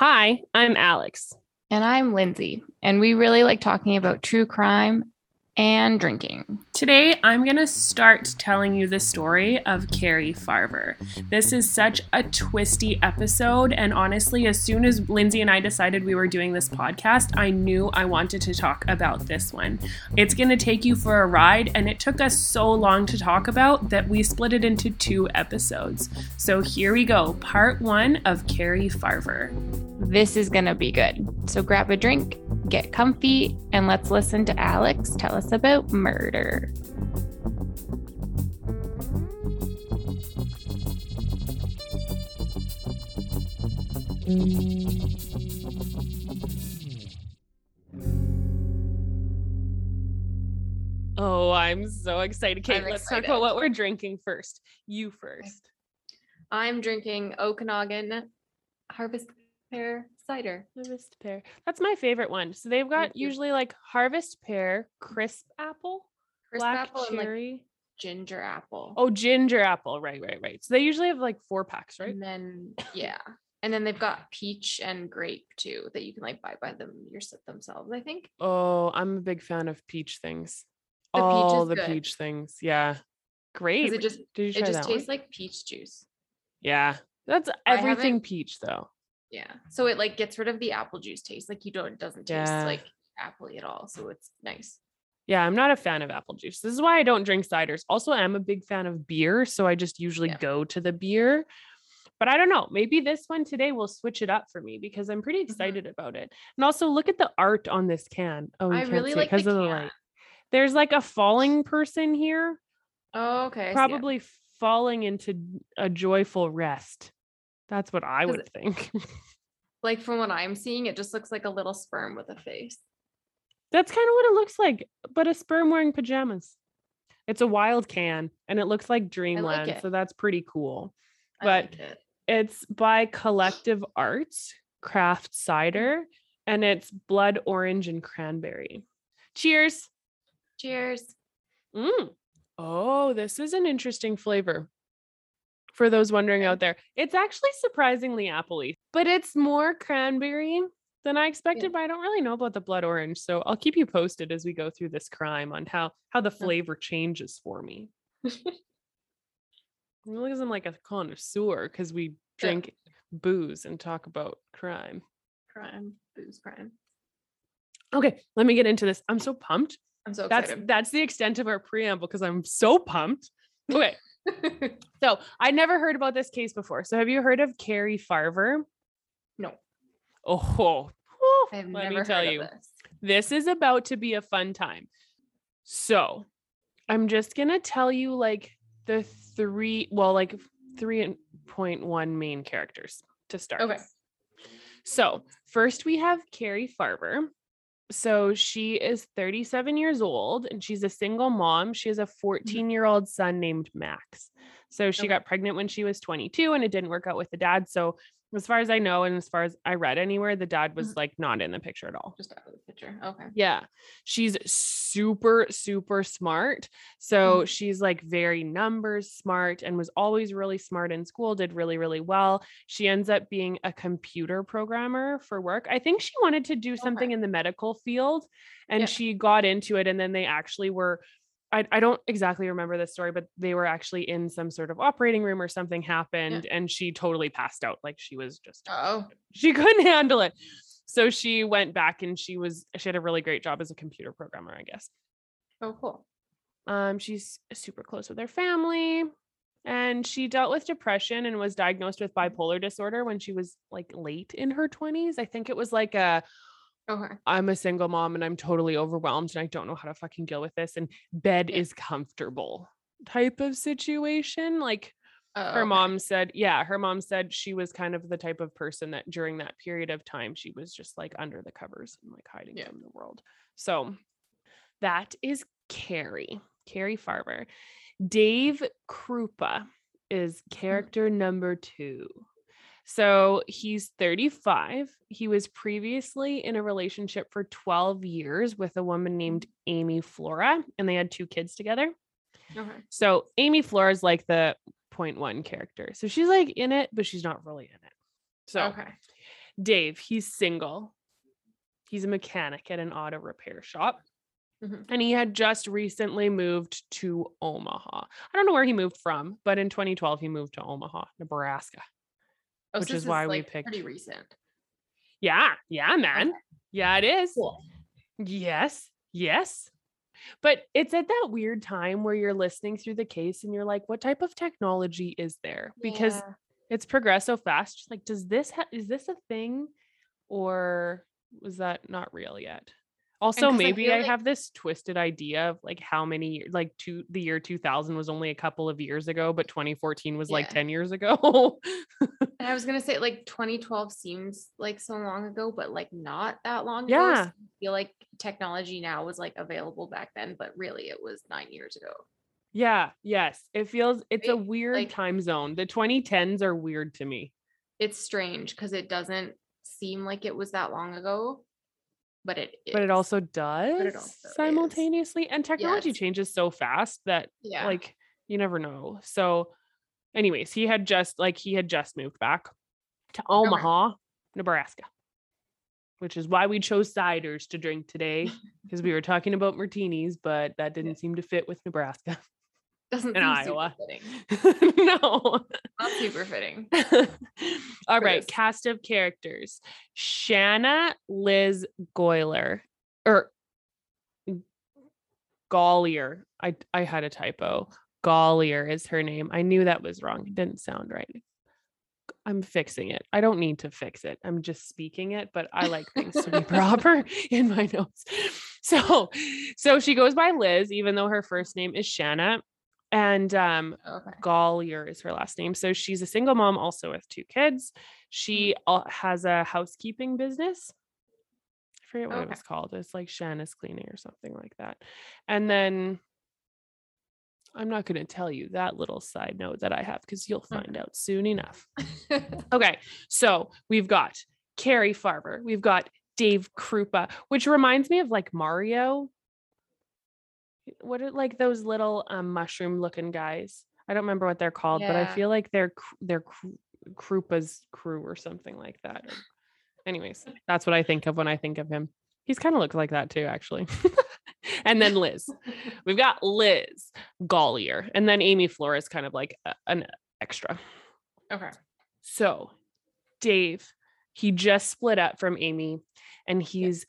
Hi, I'm Alex. And I'm Lindsay, and we really like talking about true crime and drinking. Today, I'm going to start telling you the story of Cari Farver. This is such a twisty episode, and honestly, as soon as Lindsay and I decided we were doing this podcast, I knew I wanted to talk about this one. It's going to take you for a ride, and it took us so long to talk about that we split it into two episodes. So here we go part one of Cari Farver. This is going to be good. So grab a drink, get comfy, and let's listen to Alex tell us about murder. Oh, I'm so excited. Kate, I'm let's talk about what we're drinking first. You first. I'm drinking Okanagan Harvest Pear Cider. Harvest pear. That's my favorite one. So they've got usually like harvest pear, crisp apple, Crisp black apple and like cherry. ginger apple. Oh, ginger apple. Right, right, right. So they usually have like four packs, right? And then yeah. And then they've got peach and grape too that you can like buy by them your themselves, I think. Oh, I'm a big fan of peach things. The peach All is the good. peach things. Yeah. Great. It just it just tastes one? like peach juice. Yeah. That's everything peach though. Yeah. So it like gets rid of the apple juice taste. Like you don't it doesn't taste Yeah. like appley at all. So it's nice. Yeah, I'm not a fan of apple juice. This is why I don't drink ciders. Also, I'm a big fan of beer, so I just usually Yeah. go to the beer. But I don't know. Maybe this one today will switch it up for me because I'm pretty Mhm. excited about it. And also, look at the art on this can. Oh, I really like the because of the can. light. There's like a falling person here, Oh, okay. I see it. probably falling into a joyful rest. That's what I would think. like from what I'm seeing, it just looks like a little sperm with a face. That's kind of what it looks like, but a sperm wearing pajamas. It's a wild can and it looks like dreamland, it. so that's pretty cool. I But like it. It's by Collective Arts Craft Cider and it's blood orange and cranberry. Cheers. Cheers. Mm. Oh, this is an interesting flavor. For those wondering out there, it's actually surprisingly appley, but it's more cranberry than I expected. But I don't really know about the blood orange, so I'll keep you posted as we go through this crime on how how the flavor changes for me. Look as I'm like a connoisseur because we Yeah. drink booze and talk about crime. crime. Booze crime. Okay, let me get into this. I'm so pumped. I'm so excited. That's that's the extent of our preamble because I'm so pumped. Okay, so I never heard about this case before. So have you heard of Cari Farver? no, Oh, I've let never me tell heard you, this. this is about to be a fun time. So I'm just gonna tell you like the three, well, like 3.1 main characters to start. Okay. So, first we have Cari Farver. So, she is 37 years old and she's a single mom. She has a mm-hmm. 14 year old son named Max. So, she Okay. got pregnant when she was 22 and it didn't work out with the dad. So, as far as I know, and as far as I read anywhere, the dad was Mhm. like not in the picture at all. Just out of the picture. Okay. Yeah. She's super, super smart. So she's like very numbers smart and was always really smart in school, did really, really well. She ends up being a computer programmer for work. I think she wanted to do something Okay. in the medical field and Yeah. she got into it. And then they actually were. I, I don't exactly remember this story, but they were actually in some sort of operating room or something happened and she totally passed out. Like she was just Oh, she couldn't handle it. So she went back and she was she had a really great job as a computer programmer, I guess. oh, cool. Um, she's super close with her family. And she dealt with depression and was diagnosed with bipolar disorder when she was like late in her 20s. I think it was like a Okay. I'm a single mom and I'm totally overwhelmed and I don't know how to fucking deal with this. And bed Yeah. is comfortable type of situation. Like Oh, her okay. mom said, yeah, her mom said she was kind of the type of person that during that period of time, she was just like under the covers and like hiding Yeah. from the world. So that is Cari, Cari Farver. Dave Kroupa is mm-hmm. character number two. So he's 35. He was previously in a relationship for 12 years with a woman named Amy Flora, and they had two kids together. Okay. So Amy Flora is like the point one character. So she's like in it, but she's not really in it. So okay. Dave, he's single. He's a mechanic at an auto repair shop. Mhm. And he had just recently moved to Omaha. I don't know where he moved from, but in 2012 he moved to Omaha, Nebraska. Oh, Which so is why we like, picked- pretty recent. Yeah, yeah, man. Okay. Yeah, it is. Cool. Yes, yes. But it's at that weird time where you're listening through the case and you're like, what type of technology is there? Because Yeah. it's progressed so fast. Like, does this ha- is this a thing, or was that not real yet? Also, maybe I, like- have this twisted idea of like how many years, like two, the year 2000 was only a couple of years ago, but 2014 was like 10 years ago. And I was gonna say like 2012 seems like so long ago, but like not that long ago. Yeah. So I feel like technology now was like available back then, but really it was nine years ago. yeah, yes. It feels, it's a weird Like- time zone. The 2010s are weird to me. It's strange because it doesn't seem like it was that long ago, but it but it also does it also is. simultaneously and technology Yes. changes so fast that yeah like you never know so anyways he had just like he had just moved back to omaha nebraska which is why we chose ciders to drink today because we were talking about martinis but that didn't seem to fit with nebraska doesn't in seem Iowa. no Not super fitting. all right cast of characters shanna liz goyler or Golyar. I I had a typo. Golyar is her name. I knew that was wrong. It didn't sound right. I'm fixing it. I don't need to fix it. I'm just speaking it, but I like things to be proper in my notes. So, so she goes by Liz, even though her first name is Shanna, and um, Okay. Golyar is her last name. So she's a single mom, also with two kids. She al- has a housekeeping business. I forget what it was called. It's like Shanna's Cleaning or something like that. And then I'm not going to tell you that little side note that I have because you'll find out soon enough. Okay, so we've got Cari Farver. we've got Dave Kroupa, which reminds me of like Mario. What are like those little um, mushroom looking guys? I don't remember what they're called, but I feel like they're they're Kroupa's crew or something like that. Anyways, that's what I think of when I think of him. He's kind of looks like that too, actually. and then Liz. We've got Liz Golyar, and then Amy Flores, kind of like a- an extra. okay. So, Dave, he just split up from Amy and he's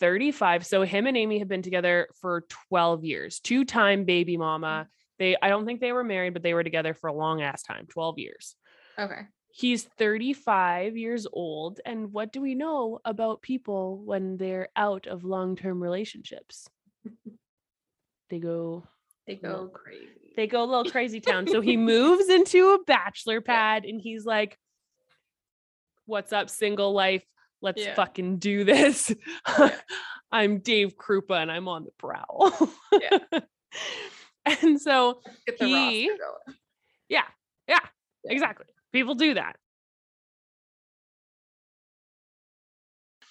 35. So, him and Amy have been together for 12 years, two time baby mama. Mm-hmm. They, I don't think they were married, but they were together for a long ass time 12 years. Okay. He's 35 years old. And what do we know about people when they're out of long term relationships? They go They go crazy. they go a little crazy town. So he moves into a bachelor pad and he's like, What's up, single life? Let's Yeah. fucking do this. Yeah. I'm Dave Kroupa and I'm on the prowl. Yeah. and so, he- yeah, yeah, Yeah. exactly. People do that.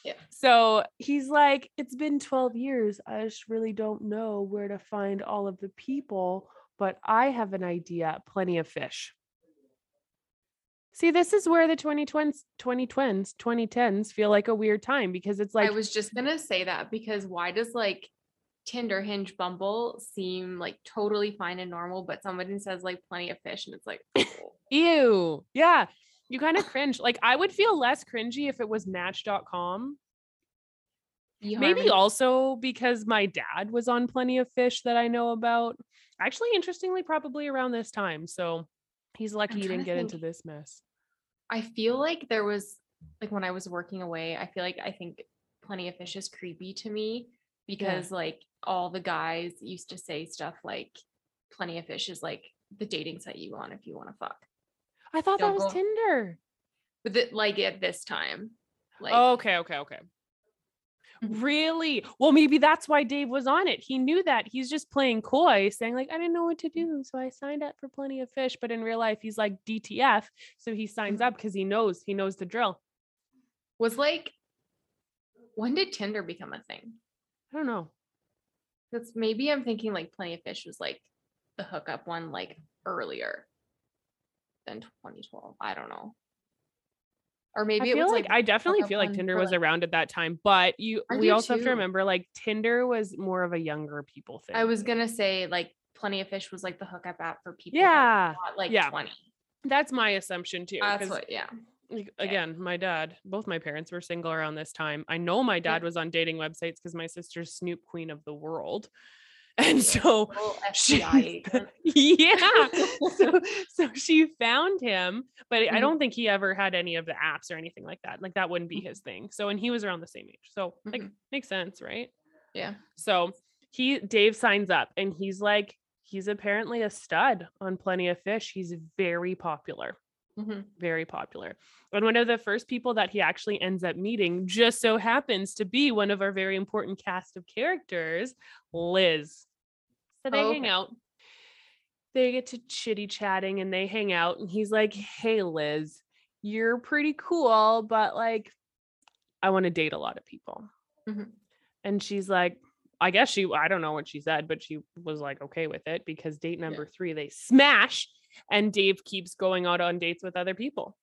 Yeah. So he's like, it's been 12 years. I just really don't know where to find all of the people, but I have an idea. Plenty of fish. See, this is where the 2020s, 2020s, 2010s feel like a weird time because it's like, I was just gonna say that because why does like Tinder, Hinge, Bumble seem like totally fine and normal, but somebody says like plenty of fish, and it's like, oh, ew. Yeah. You kind of cringe. Like, I would feel less cringy if it was match.com. Maybe also because my dad was on plenty of fish that I know about. Actually, interestingly, probably around this time. So he's lucky he didn't get into this mess. I feel like there was like when I was working away, I feel like I think plenty of fish is creepy to me because like all the guys used to say stuff like plenty of fish is like the dating site you want if you want to fuck. I thought that Don't was go- Tinder. But the, like at this time. Like okay, okay, okay. Mhm. Really? Well, maybe that's why Dave was on it. He knew that. He's just playing coy, saying, like, I didn't know what to do. So I signed up for plenty of fish. But in real life, he's like DTF. So he signs Mhm. up because he knows he knows the drill. was like when did Tinder become a thing? I don't know. That's maybe I'm thinking like plenty of fish was like the hookup one like earlier than 2012. I don't know. Or maybe I it was like, like, I definitely feel like Tinder was like- around at that time, but you I we also have to remember like Tinder was more of a younger people thing. I was gonna say like Plenty of Fish was like the hookup app for people. Yeah, not, like yeah. 20. That's my assumption too. That's what. Yeah. again, my dad, both my parents were single around this time. I know my dad Yeah. was on dating websites because my sister's Snoop Queen of the world. And so she, yeah. So, so she found him, but I Mhm. don't think he ever had any of the apps or anything like that. Like that wouldn't be his thing. So, and he was around the same age. So, like, Mhm. makes sense, right? Yeah. So he Dave signs up and he's like, he's apparently a stud on Plenty of Fish. He's very popular, Mhm. very popular. And one of the first people that he actually ends up meeting just so happens to be one of our very important cast of characters, Liz. So they hang Okay. out. They get to chitty chatting and they hang out. And he's like, Hey, Liz, you're pretty cool, but like, I want to date a lot of people. Mhm. And she's like, I guess she, I don't know what she said, but she was like, okay with it because date number three, they smash and Dave keeps going out on dates with other people.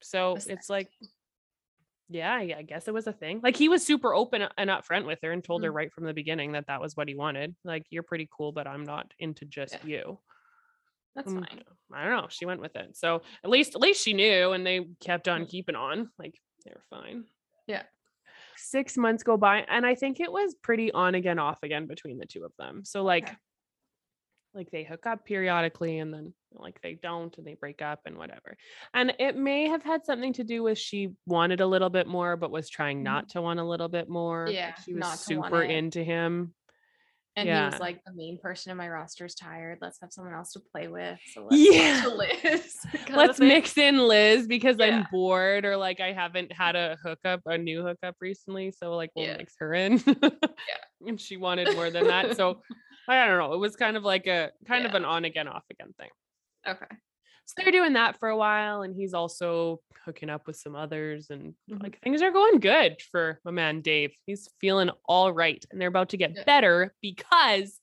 So it's like, yeah, I I guess it was a thing. Like he was super open and upfront with her and told her Mm. right from the beginning that that was what he wanted. Like, you're pretty cool, but I'm not into just Yeah. you. That's Mm, fine. I don't know. She went with it. So at least at least she knew and they kept on Mm. keeping on. Like they were fine. Yeah. Six months go by and I think it was pretty on again, off again between the two of them. So like like they hook up periodically and then like they don't and they break up and whatever. And it may have had something to do with she wanted a little bit more, but was trying Mhm. not to want a little bit more. like, Yeah, she was not super into him. And he was like, the main person in my roster is tired. Let's have someone else to play with. So let's Yeah. Liz. let's mix in Liz because I'm bored or like I haven't had a hookup, a new hookup recently. So like we'll Yeah. mix her in. yeah. And she wanted more than that. So I don't know. It was kind of like a kind of an on again, off again thing. Okay. So they're doing that for a while, and he's also hooking up with some others, and Mhm. like things are going good for my man Dave. He's feeling all right, and they're about to get better because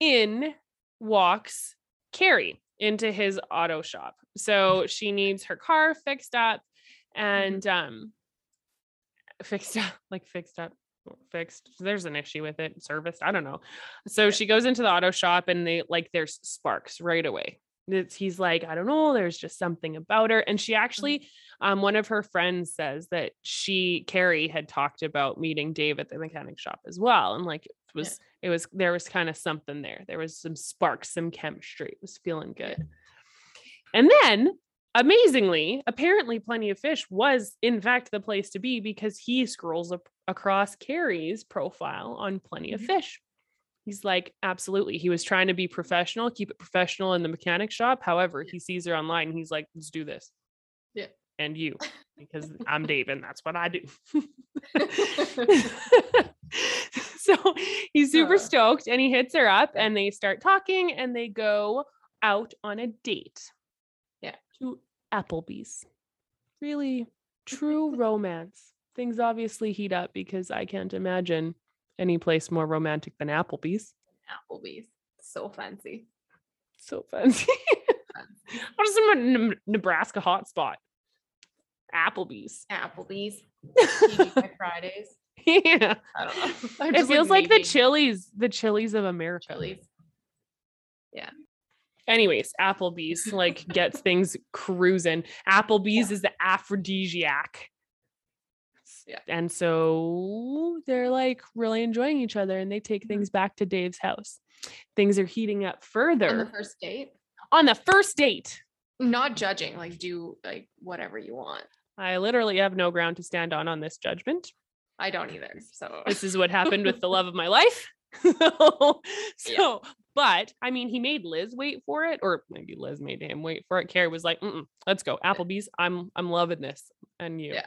in walks Cari into his auto shop. So she needs her car fixed up and um fixed up like fixed up fixed there's an issue with it serviced i don't know. So Yeah. she goes into the auto shop and they like there's sparks right away. It's, he's like i don't know there's just something about her and she actually um one of her friends says that she cari had talked about meeting dave at the mechanic shop as well and like it was it was there was kind of something there. There was some sparks some chemistry it was feeling Yeah. good. And then amazingly apparently plenty of fish was in fact the place to be because he scrolls up across cari's profile on plenty of Mhm. fish he's like absolutely he was trying to be professional keep it professional in the mechanic shop however he sees her online and he's like let's do this Yeah. and you because i'm dave and that's what i do so he's super Uh. stoked and he hits her up and they start talking and they go out on a date. Yeah. To Applebee's. Really true romance. Things obviously heat up because I can't imagine any place more romantic than Applebee's. Applebee's. So fancy. So fancy. What is some N- Nebraska hotspot? Applebee's. Applebee's. Fridays. yeah. I don't know. It feels like the naming Chili's, the Chili's of America. Chili's. Anyways, Applebee's like gets things cruising. Applebee's is the aphrodisiac. Yeah. And so they're like really enjoying each other and they take Mhm. things back to Dave's house. Things are heating up further. On the first date. on the first date. Not judging, like do like whatever you want. I literally have no ground to stand on on this judgment. I don't either. So This is what happened with the love of my life. so, so, but I mean, he made Liz wait for it, or maybe Liz made him wait for it. Cari was like, Mm-mm, "Let's go, Applebee's. I'm I'm loving this." And you, Yeah.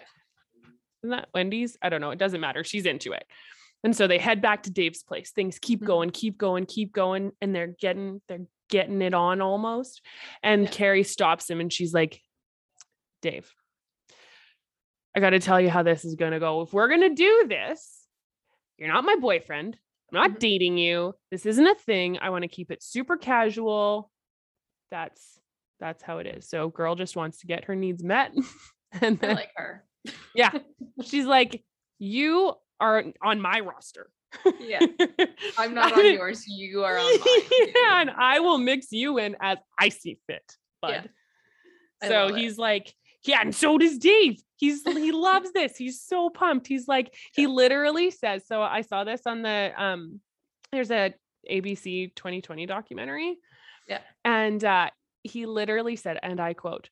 isn't that Wendy's? I don't know. It doesn't matter. She's into it. And so they head back to Dave's place. Things keep Mhm. going, keep going, keep going, and they're getting they're getting it on almost. And Yeah. Cari stops him and she's like, "Dave, I got to tell you how this is going to go. If we're going to do this, you're not my boyfriend. I'm not Mhm. dating you. This isn't a thing. I want to keep it super casual. That's that's how it is. So girl just wants to get her needs met. and I like her. yeah, she's like, you are on my roster. Yeah. I'm not on yours. You are on mine. yeah, and I will mix you in as I see fit, bud. Yeah. So love it. he's like, yeah, and so does Dave. He's he loves this. He's so pumped. He's like, he literally says, so I saw this on the um there's a ABC 2020 documentary. Yeah. And uh he literally said, and I quote,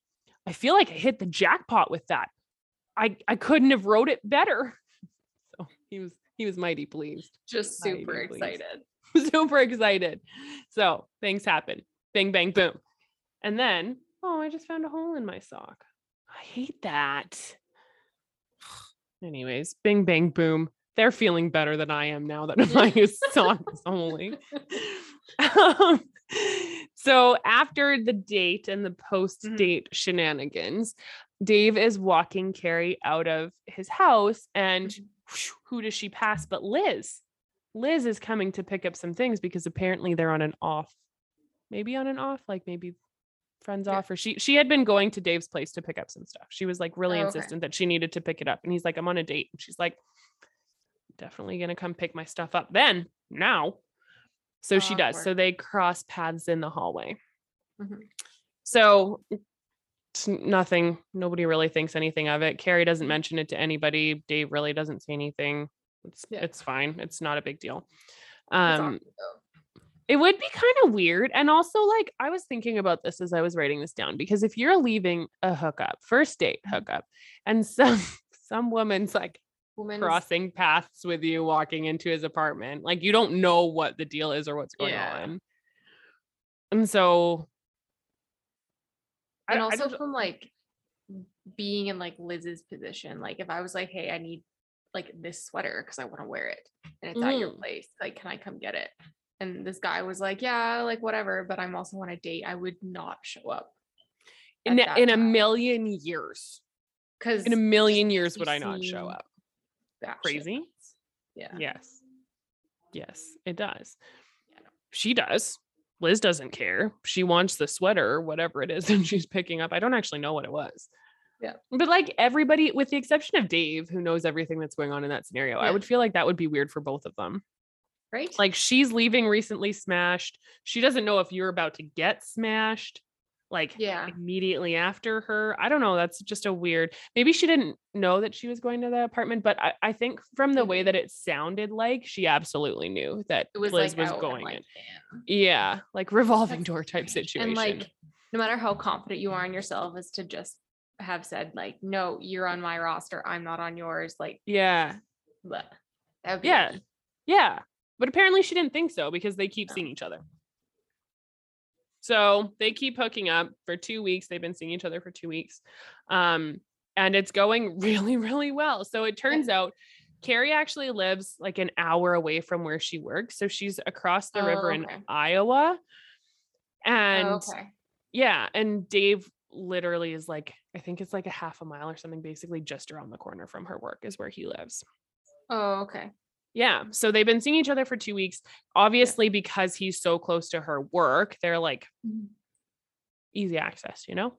I feel like I hit the jackpot with that. I I couldn't have wrote it better. So he was he was mighty pleased just Mighty super pleased. excited. super excited. So things happen. Bing, bang, boom. And then, oh, I just found a hole in my sock. I hate that. Anyways, bing, bang, boom. They're feeling better than I am now that my is only. Um, so after the date and the post date shenanigans, Dave is walking Cari out of his house and Mhm. whew, who does she pass but Liz? Liz is coming to pick up some things because apparently they're on an off. Maybe on an off, like maybe friends Yeah. off or she she had been going to Dave's place to pick up some stuff. She was like really Oh, okay. insistent that she needed to pick it up and he's like I'm on a date and she's like definitely going to come pick my stuff up then now. So she does. So they cross paths in the hallway. Mhm. So nothing, nobody really thinks anything of it. Cari doesn't Mhm. mention it to anybody. Dave really doesn't say anything. It's Yeah. it's fine. It's not a big deal. Um though. It would be kind of weird. And also, like, I was thinking about this as I was writing this down because if you're leaving a hookup, first date Mm-hmm. hookup, and some some woman's like Woman's- crossing paths with you walking into his apartment, like you don't know what the deal is or what's going Yeah. on. And so and I also just- from like being in like Liz's position, like if I was like, hey, I need like this sweater because I want to wear it and it's at your Mhm. place, like, can I come get it? And this guy was like, yeah, like whatever, but I'm also on a date. I would not show up in, a- in a million years, because in a million years would I not show up? Crazy. Crazy? Yeah. Yes. Yes, it does. Yeah. She does. Liz doesn't care. She wants the sweater or whatever it is and she's picking up. I don't actually know what it was. Yeah. But like everybody, with the exception of Dave, who knows everything that's going on in that scenario, I would feel like that would be weird for both of them. Right. Like she's leaving recently smashed. She doesn't know if you're about to get smashed like yeah. immediately after her. I don't know. That's just a weird. Maybe she didn't know that she was going to the apartment, but I, I think from the way mm-hmm. that it sounded like, she absolutely knew that It was Liz like was going like, in. in. Yeah, like revolving That's door type strange. situation. And like, no matter how confident you are in yourself, is to just have said like, no, you're on my roster. I'm not on yours. Like, yeah, bleh. that would be yeah, yeah. But apparently she didn't think so because they keep seeing each other. So they keep hooking up for two weeks. They've been seeing each other for two weeks. Um, and it's going really, really well. So it turns out Cari actually lives like an hour away from where she works. So she's across the Oh, river in. Iowa. And Oh, okay. yeah, and Dave literally is like, I think it's like a half a mile or something, basically just around the corner from her work is where he lives. Oh, okay. Yeah. So they've been seeing each other for two weeks. Obviously, because he's so close to her work, they're like easy access, you know?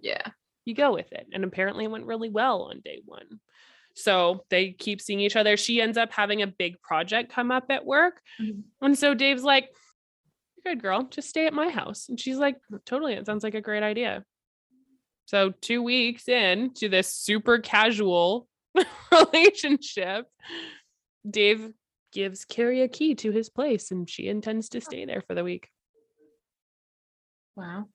Yeah. You go with it. And apparently it went really well on day one. So they keep seeing each other. She ends up having a big project come up at work. Mhm. And so Dave's like, good, girl. Just stay at my house. And she's like, Totally. It sounds like a great idea. So two weeks in to this super casual relationship, Dave gives Cari a key to his place and she intends to stay there for the week. Wow.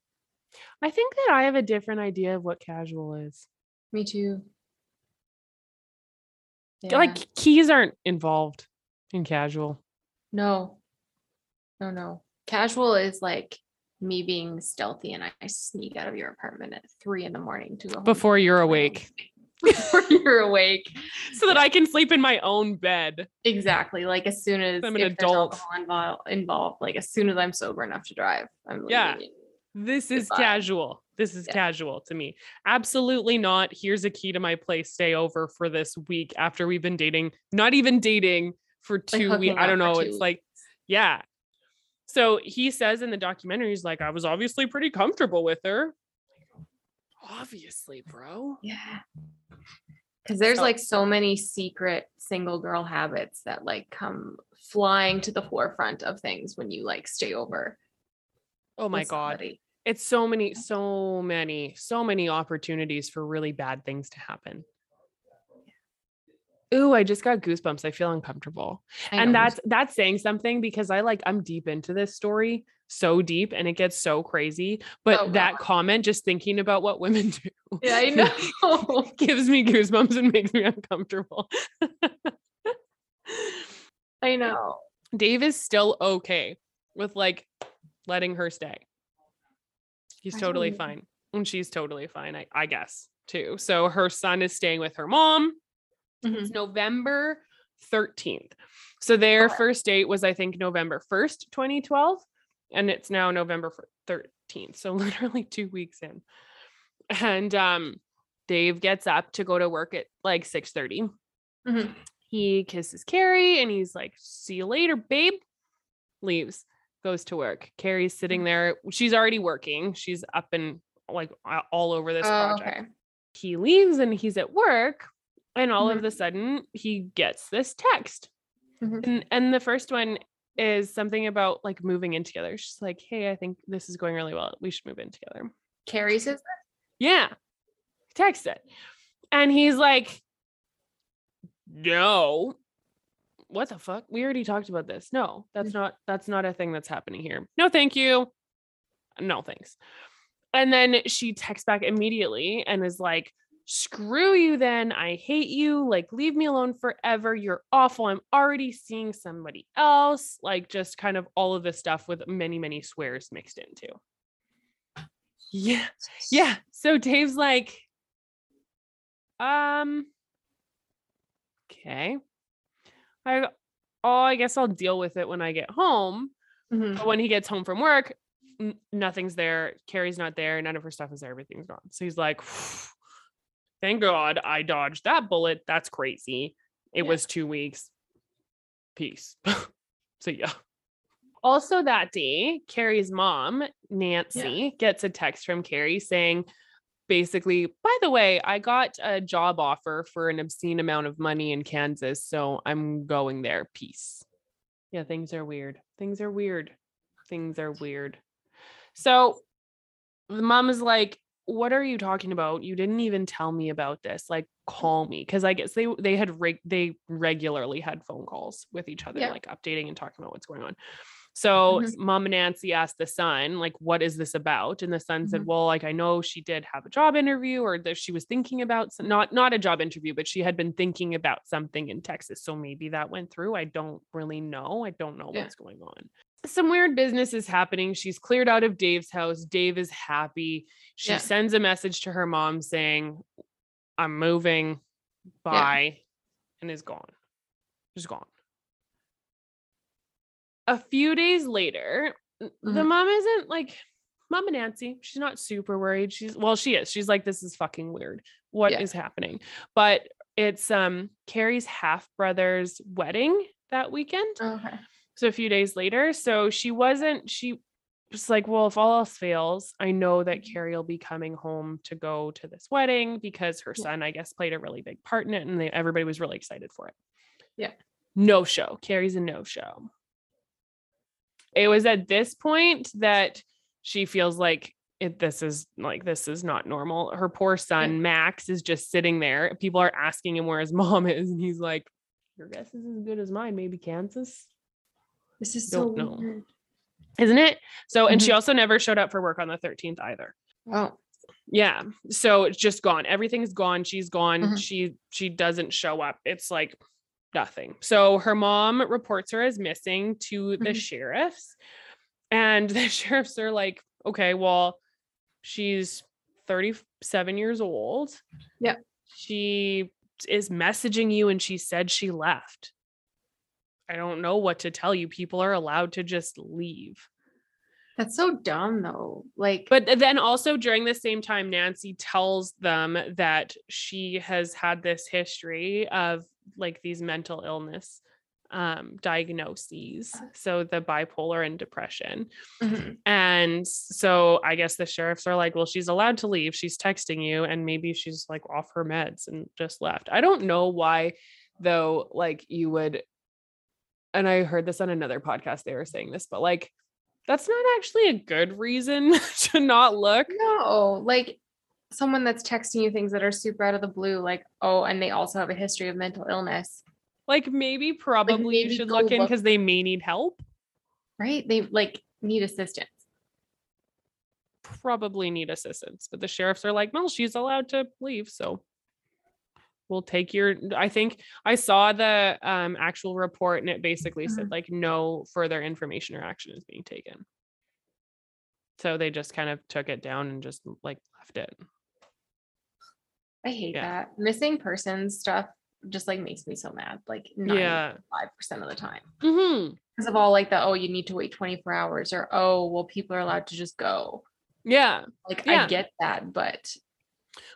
I think that I have a different idea of what casual is. Me too. Like keys aren't involved in casual. no, no, no. Casual is like me being stealthy and I, sneak out of your apartment at three in the morning to go home Before you're awake. Before you're awake. So that I can sleep in my own bed. Exactly. Like as soon as I'm an adult. involved, involved, like as soon as I'm sober enough to drive, I'm Yeah. This is Goodbye. casual. This is Yeah. casual to me. Absolutely not. Here's a key to my place. Stay over for this week after we've been dating. Not even dating for two weeks. I don't know. It's like, yeah. So he says in the documentary, he's like, I was obviously pretty comfortable with her. Obviously, bro. Yeah. Because there's So- like so many secret single girl habits that like come flying to the forefront of things when you like stay over. Oh my God. somebody. It's so many, so many, so many opportunities for really bad things to happen. Ooh, I just got goosebumps. I feel uncomfortable. I and that's that's saying something because I like I'm deep into this story, so deep, and it gets so crazy. But Oh, that comment, just thinking about what women do, yeah, I know. gives me goosebumps and makes me uncomfortable. I know. Dave is still okay with like letting her stay. He's totally fine. And she's totally fine, I, I guess, too. So her son is staying with her mom. It's Mhm. November 13th. So their Okay. first date was, I think, November 1st, 2012. And it's now November 13th. So literally two weeks in. And um Dave gets up to go to work at like 6 30 Mhm. he kisses Cari and he's like, see you later, babe. Leaves, goes to work. Cari's sitting Mm-hmm. there. She's already working. She's up and like all over this Oh, project. okay. He leaves and he's at work. And all Mhm. of a sudden he gets this text. Mhm. And and the first one is something about like moving in together. She's like, hey, I think this is going really well. We should move in together. Cari says Yeah. Text it. And he's like, no. What the fuck? We already talked about this. No, that's not that's not a thing that's happening here. No, thank you. No, thanks. And then she texts back immediately and is like, screw you then. I hate you. Like, leave me alone forever. You're awful. I'm already seeing somebody else. Like, just kind of all of this stuff with many, many swears mixed into. Yeah. Yeah. So Dave's like, um, okay. I oh, I guess I'll deal with it when I get home. Mhm. But when he gets home from work, n- nothing's there. Cari's not there. None of her stuff is there. Everything's gone. So he's like, thank God I dodged that bullet. That's crazy. It Yeah. was two weeks. Peace. so yeah. Also that day, Cari's mom, Nancy, gets a text from Cari saying, basically, by the way, I got a job offer for an obscene amount of money in Kansas, so I'm going there. Peace. Yeah, things are weird. Things are weird. Things are weird. So the mom is like, "What are you talking about? You didn't even tell me about this. Like, call me." Because I guess they they had reg- they regularly had phone calls with each other, Yeah. like updating and talking about what's going on. So Mhm. mom Nancy asked the son, like, what is this about? And the son said, Mhm. well, like, I know she did have a job interview or that she was thinking about some, not not a job interview, but she had been thinking about something in Texas. So maybe that went through. I don't really know. I don't know Yeah. what's going on. Some weird business is happening. She's cleared out of Dave's house. Dave is happy. She Yeah. sends a message to her mom saying, I'm moving. Bye. And is gone. Just gone. A few days later, n- the mom isn't like Mama Nancy. She's not super worried. She's well, she is. She's like, this is fucking weird. What is Yeah. happening? But it's um Cari's half brother's wedding that weekend. Okay. So a few days later. So she wasn't, she was like, well, if all else fails, I know that Mhm. Cari will be coming home to go to this wedding because her son, I guess, played a really big part in it and they, everybody was really excited for it. Yeah. No show. Cari's a no show. It was at this point that she feels like it, this is like this is not normal. Her poor son Max is just sitting there. People are asking him where his mom is, and he's like, "Your guess is as good as mine. Maybe Kansas." This is so know. weird. isn't it? So, and she Mhm. also never showed up for work on the 13th either. Oh. Yeah. So it's just gone. Everything's gone. She's gone. Mhm. She she doesn't show up. It's like nothing. So her mom reports her as missing to the Mhm. sheriffs. And the sheriffs are like, okay, well, she's 37 years old. Yeah. She is messaging you and she said she left. I don't know what to tell you. People are allowed to just leave. That's so dumb though. Like But then also during the same time, Nancy tells them that she has had this history of like these mental illness um diagnoses so the bipolar and depression Mhm. and so i guess the sheriffs are like well she's allowed to leave she's texting you and maybe she's like off her meds and just left i don't know why though like you would and i heard this on another podcast they were saying this but like that's not actually a good reason to not look No, like someone that's texting you things that are super out of the blue, like, oh, and they also have a history of mental illness, like maybe probably you maybe should go look in because they may need help right? They like need assistance. probably need assistance but the sheriffs are like well she's allowed to leave so we'll take your i think i saw the um actual report and it basically said Mhm. like no further information or action is being taken so they just kind of took it down and just like left it I hate Yeah. that. Missing persons stuff just like makes me so mad. Like 95% yeah of the time. Because of all like the oh, you need to wait 24 hours or oh, well, people are allowed to just go. yeah Like Yeah. I get that, but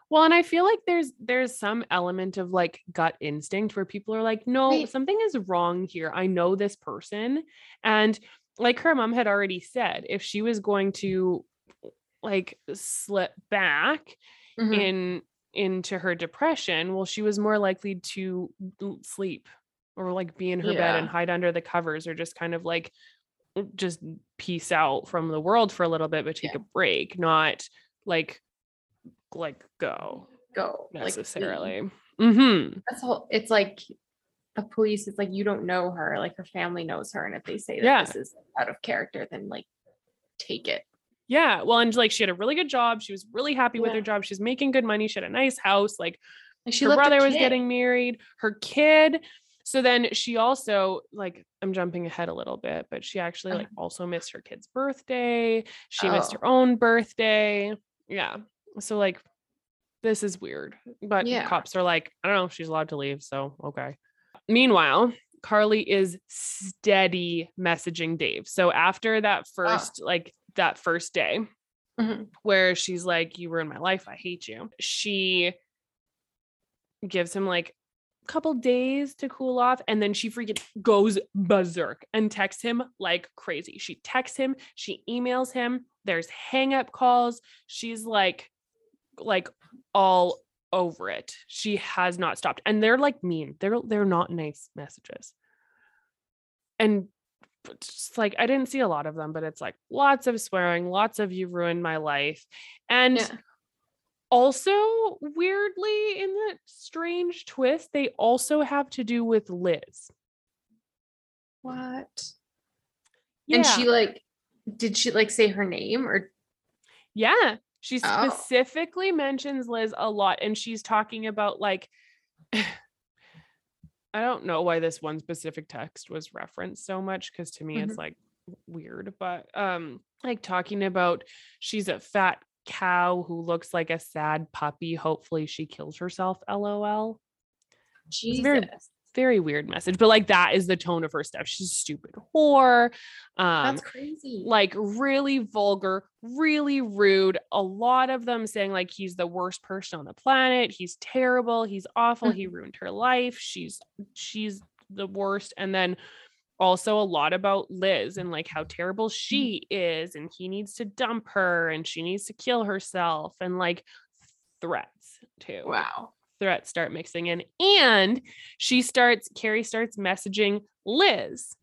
Well, and I feel like there's there's some element of like gut instinct where people are like, no, Right. something is wrong here. I know this person. And like her mom had already said, if she was going to like slip back Mhm. in into her depression, well, she was more likely to sleep or like be in her bed and hide under the covers or just kind of like just peace out from the world for a little bit, but take a break, not like like go go like, necessarily. mm-hmm. that's all it's like the police it's like you don't know her like her family knows her and if they say that Yeah. this is out of character then like take it Yeah. Well, and like she had a really good job. She was really happy with her job. She's making good money. She had a nice house. Like her brother was getting married, her kid. So then she also like I'm jumping ahead a little bit, but she actually like also missed her kid's birthday. She missed Oh. her own birthday. Yeah. So like this is weird. But Yeah. cops are like, I don't know if she's allowed to leave, so okay. Meanwhile, Carly is steady messaging Dave. So after that first like that first day Mhm. where she's like you ruined my life, I hate you. She gives him like a couple days to cool off and then she freaking goes berserk and texts him like crazy. She texts him, she emails him, there's hang up calls. She's like like all over it. She has not stopped. And they're like mean. They're they're not nice messages. And just like I didn't see a lot of them, but it's like lots of swearing, lots of you ruined my life. And Yeah. also weirdly in that strange twist, they also have to do with Liz. what Yeah. and she like did she like say her name or Yeah. She Oh. specifically mentions Liz a lot and she's talking about like I don't know why this one specific text was referenced so much cuz to me Mhm. it's like weird but um like talking about she's a fat cow who looks like a sad puppy hopefully she kills herself lol jesus very- very weird message but like that is the tone of her stuff she's a stupid whore um that's crazy like really vulgar, really rude. A lot of them saying like he's the worst person on the planet. He's terrible. He's awful. He ruined her life. She's she's the worst. And then also a lot about Liz and like how terrible she is and he needs to dump her and she needs to kill herself and like threats too wow threats start mixing in and she starts Cari starts messaging Liz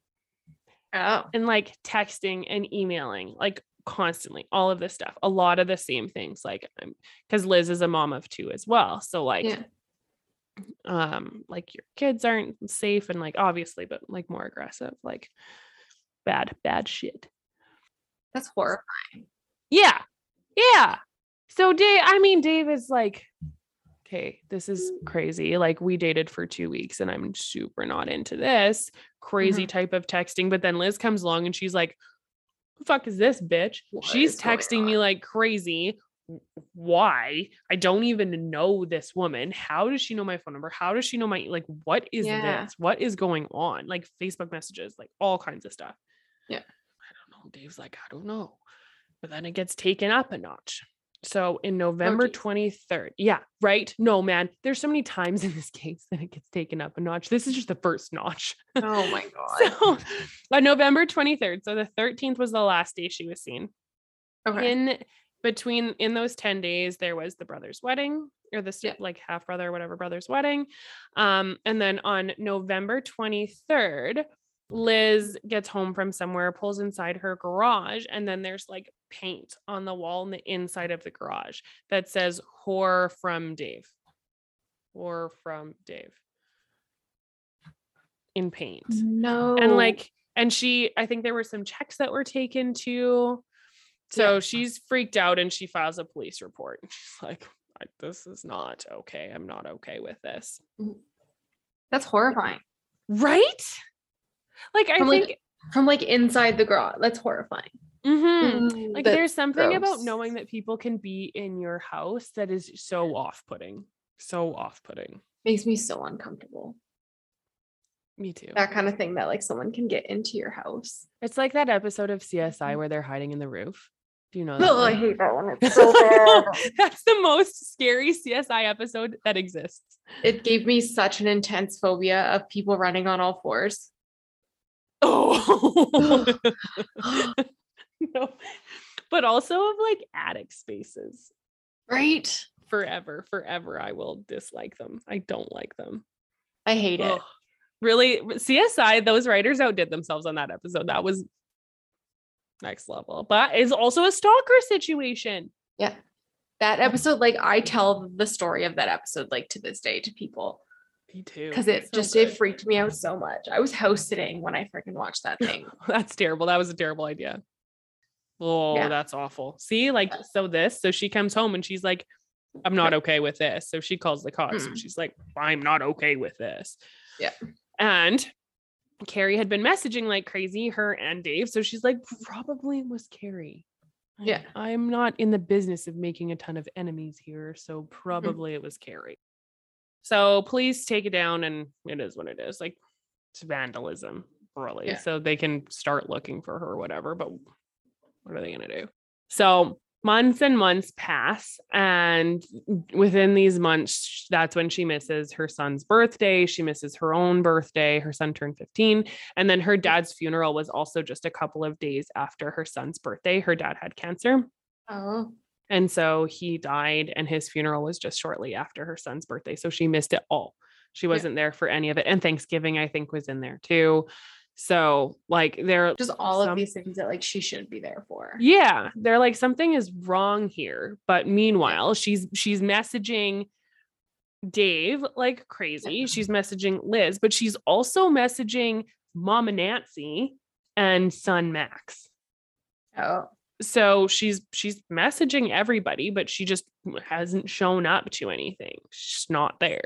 oh. and like texting and emailing like constantly all of this stuff a lot of the same things like because liz is a mom of two as well so like yeah. um like your kids aren't safe and like obviously but like more aggressive like bad bad shit. That's horrifying. Yeah yeah. So dave i mean dave is like okay this is crazy like we dated for two weeks and i'm super not into this crazy type of texting but then liz comes along and she's like "Who the fuck is this bitch? What she's texting me like crazy why? I don't even know this woman. How does she know my phone number? How does she know my like what is Yeah. this? What is going on? Like facebook messages like all kinds of stuff. Yeah. i don't know dave's like i don't know. But then it gets taken up a notch So in November geez. 23rd. Yeah, right. No, man. There's so many times in this case that it gets taken up a notch. This is just the first notch. Oh my god. So on November 23rd. So the 13th was the last day she was seen. okay. In between in those 10 days, there was the brother's wedding or the Yeah. like half brother, whatever brother's wedding. Um, and then on November 23rd, Liz gets home from somewhere, pulls inside her garage, and then there's like paint on the wall in the inside of the garage that says whore from Dave. Whore from Dave. In paint no. and like and she i think there were some checks that were taken too so Yeah. she's freaked out and she files a police report she's like this is not okay i'm not okay with this that's horrifying. right like i From, like, think From like inside the garage. That's horrifying. Mhm. like That's there's something about knowing that people can be in your house that is so off-putting so off-putting makes me so uncomfortable. me too That kind of thing that like someone can get into your house. it's like that episode of csi where they're hiding in the roof do you know that Mm-hmm. Oh, I hate that one. It's so bad. That's the most scary CSI episode that exists. it gave me such an intense phobia of people running on all fours. Oh no. But also of like attic spaces. Right? Forever, forever I will dislike them. I don't like them. I hate it. Really, CSI, those writers outdid themselves on that episode. That was next level. But it's also a stalker situation. Yeah. That episode, like I tell the story of that episode like to this day to people Me too. because it So just good. it freaked me out so much. I was house sitting when I freaking watched that thing. That's terrible. That was a terrible idea. Oh, Yeah. that's awful. See, like, so this, so she comes home and she's like, I'm not okay with this. So she calls the cops and Mm. she's like, I'm not okay with this. Yeah. And Cari had been messaging like crazy, her and Dave. So she's like, probably it was Cari. Yeah. I'm not in the business of making a ton of enemies here. So Mm-hmm. probably it was Cari. So please take it down and it is what it is. Like it's vandalism, really. Yeah. So they can start looking for her or whatever. But what are they gonna do? So months and months pass and within these months that's when she misses her son's birthday she misses her own birthday her son turned 15 and then her mm. dad's funeral was also just a couple of days after her son's birthday her dad had cancer Oh. And so he died and his funeral was just shortly after her son's birthday so she missed it all she wasn't there for any of it and thanksgiving i think was in there too so like there Just all some- of these things that like she should be there for. yeah, they're like something is wrong here. But meanwhile, she's she's messaging Dave like crazy. She's messaging Liz, but she's also messaging Mama Nancy and son Max. Oh. So she's she's messaging everybody, but she just hasn't shown up to anything. She's not there.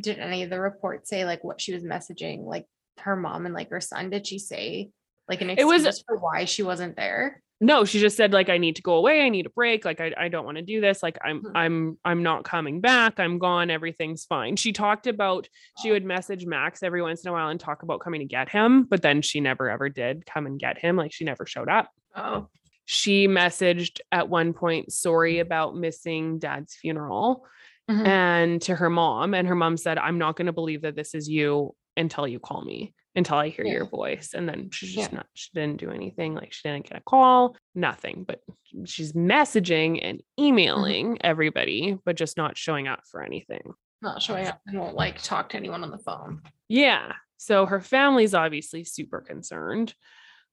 Did any of the reports say like what she was messaging, like her mom and like her son? Did she say like an excuse It was- for why she wasn't there? no she just said like i need to go away i need a break like i, I don't want to do this like i'm Mhm. i'm i'm not coming back i'm gone everything's fine she talked about she would message max every once in a while and talk about coming to get him but then she never ever did come and get him like she never showed up Oh. She messaged at one point sorry about missing dad's funeral Mhm. and to her mom and her mom said i'm not going to believe that this is you until you call me until i hear Yeah. your voice and then she's just Yeah. not she didn't do anything like she didn't get a call nothing but she's messaging and Mm-hmm. emailing everybody but just not showing up for anything Not showing up and won't like talk to anyone on the phone. yeah so her family's obviously super concerned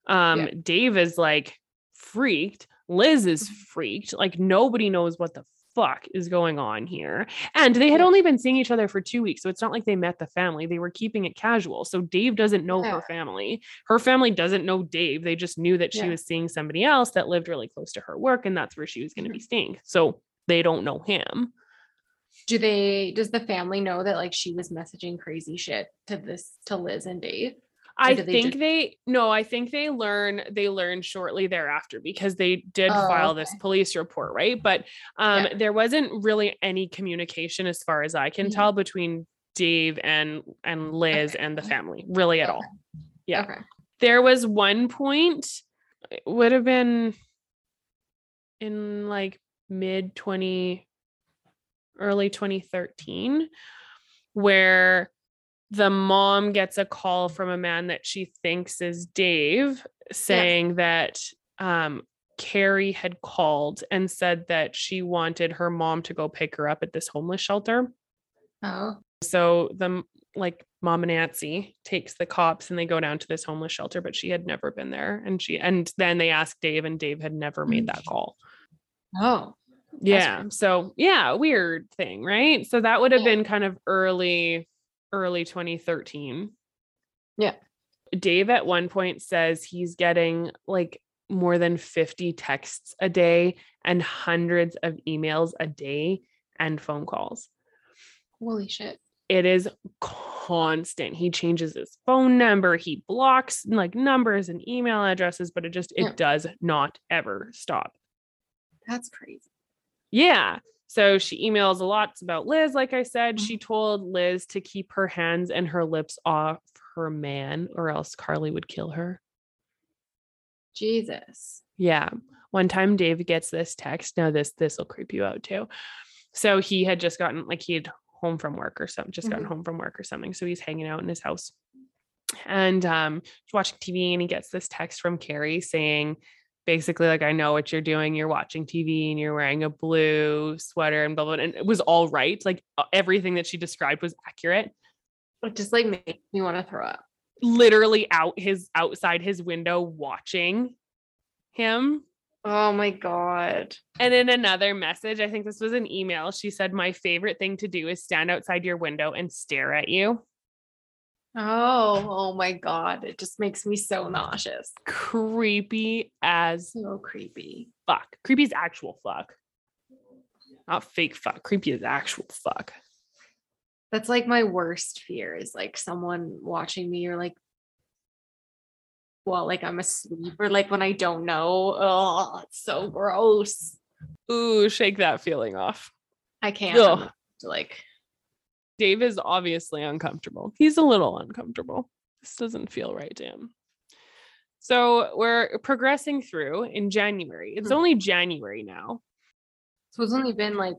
um Yeah. dave is like freaked liz is Mhm. freaked like nobody knows what the fuck is going on here and they had only been seeing each other for two weeks so it's not like they met the family they were keeping it casual so dave doesn't know Yeah. her family her family doesn't know dave they just knew that she Yeah. was seeing somebody else that lived really close to her work and that's where she was going to be staying so they don't know him Do they does the family know that like she was messaging crazy shit to this to Liz and Dave? I they think they no, I think they learn they learn shortly thereafter because they did Oh, file this police report, right? But um Yeah. there wasn't really any communication as far as I can Mhm. tell between Dave and and Liz Okay. and the family, really at all. Yeah. Okay. There was one point it would have been in like mid 20 early 2013 where the mom gets a call from a man that she thinks is Dave saying that um Cari had called and said that she wanted her mom to go pick her up at this homeless shelter. Oh. So the like mom and Nancy takes the cops and they go down to this homeless shelter, but she had never been there. And she and then they asked Dave, and Dave had never made that call. Oh. Yeah. So yeah, weird thing, right? So that would have Yeah. been kind of early, early 2013. Yeah. Dave at one point says he's getting like more than 50 texts a day and hundreds of emails a day and phone calls. Holy shit. It is constant. He changes his phone number, he blocks like numbers and email addresses, but it just it Yeah. does not ever stop. That's crazy. Yeah. So she emails a lot about Liz. Like I said, Mhm. she told Liz to keep her hands and her lips off her man, or else Carly would kill her. Jesus. Yeah. One time Dave gets this text. Now this this will creep you out too. So he had just gotten like he had home from work or something, just gotten Mhm. home from work or something. So he's hanging out in his house. And um he's watching TV and he gets this text from Cari saying basically like I know what you're doing. You're watching TV and you're wearing a blue sweater and blah blah. blah. And it was all right. Like uh, everything that she described was accurate. It just like makes me want to throw up. Literally out his outside his window watching him Oh my god. And in another message, I think this was an email, she said, My favorite thing to do is stand outside your window and stare at you. Oh, oh my god. It just makes me so nauseous. Creepy as So creepy. fuck. Creepy as actual fuck. Not fake fuck. Creepy as actual fuck. That's like my worst fear is like someone watching me or like well, like I'm asleep or like when I don't know. Oh, it's so gross. Ooh, shake that feeling off. I can't. Ugh. Like Dave is obviously uncomfortable. He's a little uncomfortable. This doesn't feel right to him. So we're progressing through in January. It's Hmm. only January now. so it's only been like